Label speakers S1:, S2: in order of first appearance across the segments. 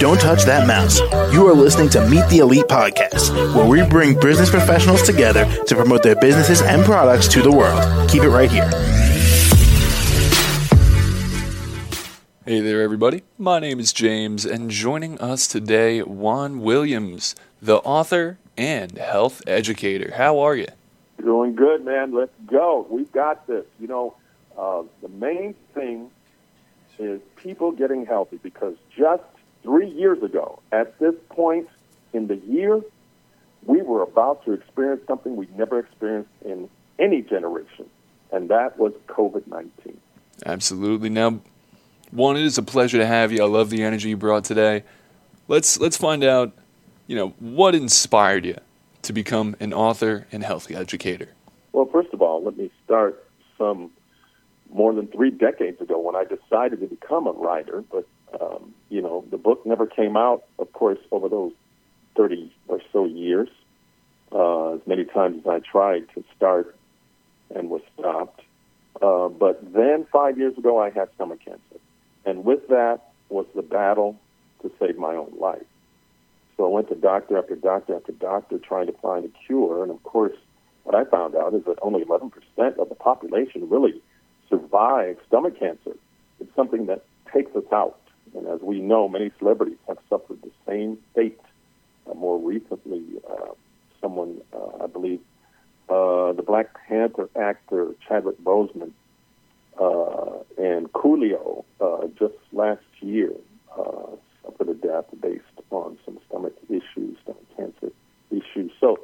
S1: Don't touch that mouse. You are listening to Meet the Elite Podcast, where we bring business professionals together to promote their businesses and products to the world. Keep it right here.
S2: Hey there, everybody. My name is James, and joining us today, Juan Williams, the author and health educator. How are you?
S3: Doing good, man. Let's go. We've got this. You know, uh, the main thing is people getting healthy because just three years ago, at this point in the year, we were about to experience something we'd never experienced in any generation, and that was COVID 19.
S2: Absolutely. Now, Juan, it is a pleasure to have you. I love the energy you brought today. Let's let's find out, you know, what inspired you to become an author and health educator.
S3: Well, first of all, let me start some more than three decades ago when I decided to become a writer. But um, you know, the book never came out, of course, over those thirty or so years. Uh, as many times as I tried to start and was stopped. Uh, but then five years ago, I had stomach cancer. And with that was the battle to save my own life. So I went to doctor after doctor after doctor trying to find a cure. And of course, what I found out is that only 11% of the population really survive stomach cancer. It's something that takes us out. And as we know, many celebrities have suffered the same fate. Uh, more recently, uh, someone, uh, I believe, uh, the Black Panther actor Chadwick Boseman uh, and Coolio uh, just last year suffered a death based on some stomach issues, stomach cancer issues. So,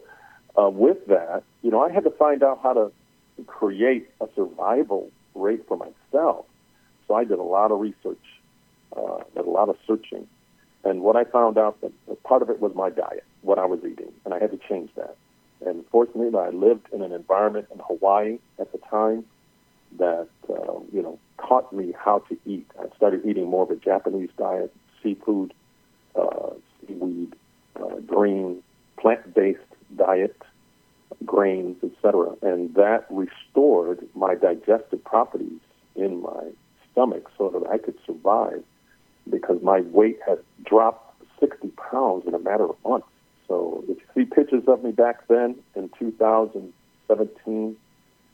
S3: with that, you know, I had to find out how to create a survival rate for myself. So I did a lot of research, uh, did a lot of searching, and what I found out that part of it was my diet, what I was eating, and I had to change that. And fortunately, I lived in an environment in Hawaii at the time that uh, you know taught me how to eat. I started eating more of a Japanese diet, seafood, uh, seaweed, uh, green, plant-based diet, grains, etc., and that restored my digestive properties in my stomach so that I could survive because my weight had dropped 60 pounds in a matter of months. So if you see pictures of me back then in 2017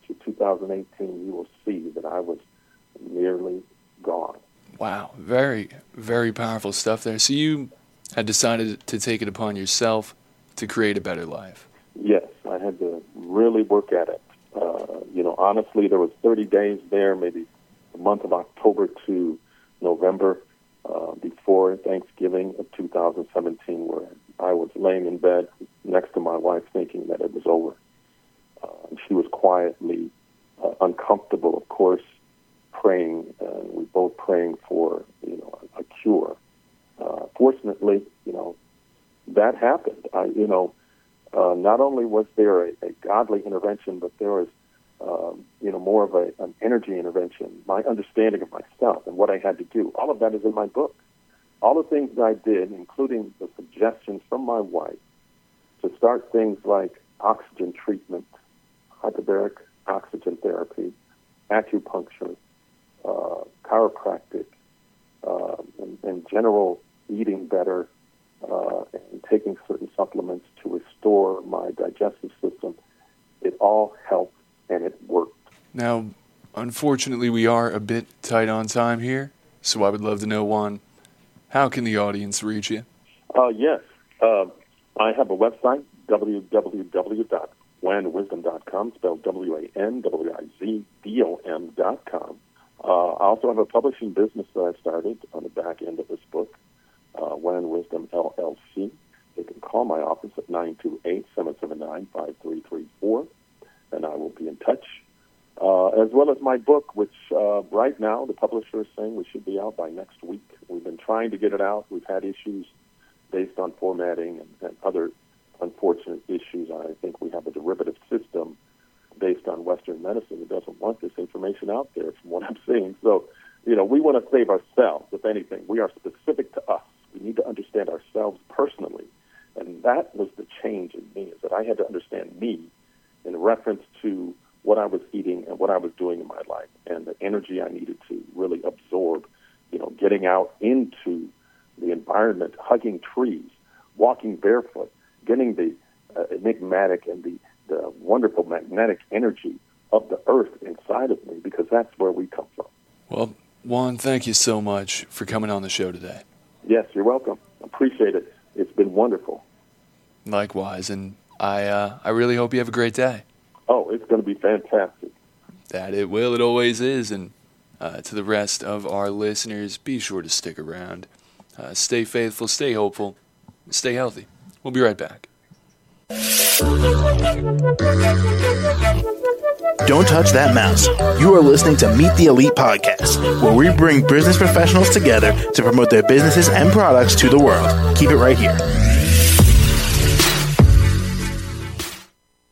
S3: to 2018, you will see that I was nearly gone.
S2: Wow, very, very powerful stuff there. So you had decided to take it upon yourself to create a better life.
S3: Yes, I had to really work at it. Uh, you know, honestly, there was 30 days there, maybe the month of October to November uh, before Thanksgiving of 2017, where I was laying in bed next to my wife, thinking that it was over. Uh, she was quietly uh, uncomfortable, of course, praying, and we both praying for you know a, a cure. Uh, fortunately, you know that happened. I, you know, uh, not only was there a, a godly intervention, but there was um, you know more of a, an energy intervention. My understanding of myself and what I had to do. All of that is in my book. All the things that I did, including the suggestions from my wife, to start things like oxygen treatment, hyperbaric oxygen therapy, acupuncture, uh, chiropractic, uh, and, and, general eating better uh, and taking certain supplements to restore my digestive system. It all helped and it worked.
S2: Now, unfortunately, we are a bit tight on time here, so I would love to know Juan, How can the audience reach you?
S3: Uh, yes. Uh, I have a website, www.wanwisdom.com, spelled W-A-N-W-I-Z-D-O-M.com. Uh, I also have a publishing business that I started on the back end of this book, Wan Wisdom LLC. They can call my office at 928-779-5334, and I will be in touch. Uh, as well as my book, which uh, right now the publisher is saying we should be out by next week. We've been trying to get it out. We've had issues based on formatting and, and other unfortunate issues. I think we have a derivative system based on Western medicine that doesn't want this information out there, from what I'm seeing. So, you know, we want to save ourselves, if anything. We are specific to us. We need to understand ourselves personally. And that was the change in me, is that I had to understand me in reference to what I was eating and what I was doing in my life and the energy I needed to really absorb. You know, getting out into the environment, hugging trees, walking barefoot, getting the uh, enigmatic and the, the wonderful magnetic energy of the earth inside of me because that's where we come from.
S2: Well, Juan, thank you so much for coming on the show today.
S3: Yes, you're welcome. Appreciate it. It's been wonderful.
S2: Likewise, and I uh, I really hope you have a great day.
S3: Oh, it's going to be fantastic.
S2: That it will. It always is. And uh, to the rest of our listeners, be sure to stick around. Uh, stay faithful, stay hopeful, stay healthy. We'll be right back.
S1: Don't touch that mouse. You are listening to Meet the Elite Podcast, where we bring business professionals together to promote their businesses and products to the world. Keep it right here.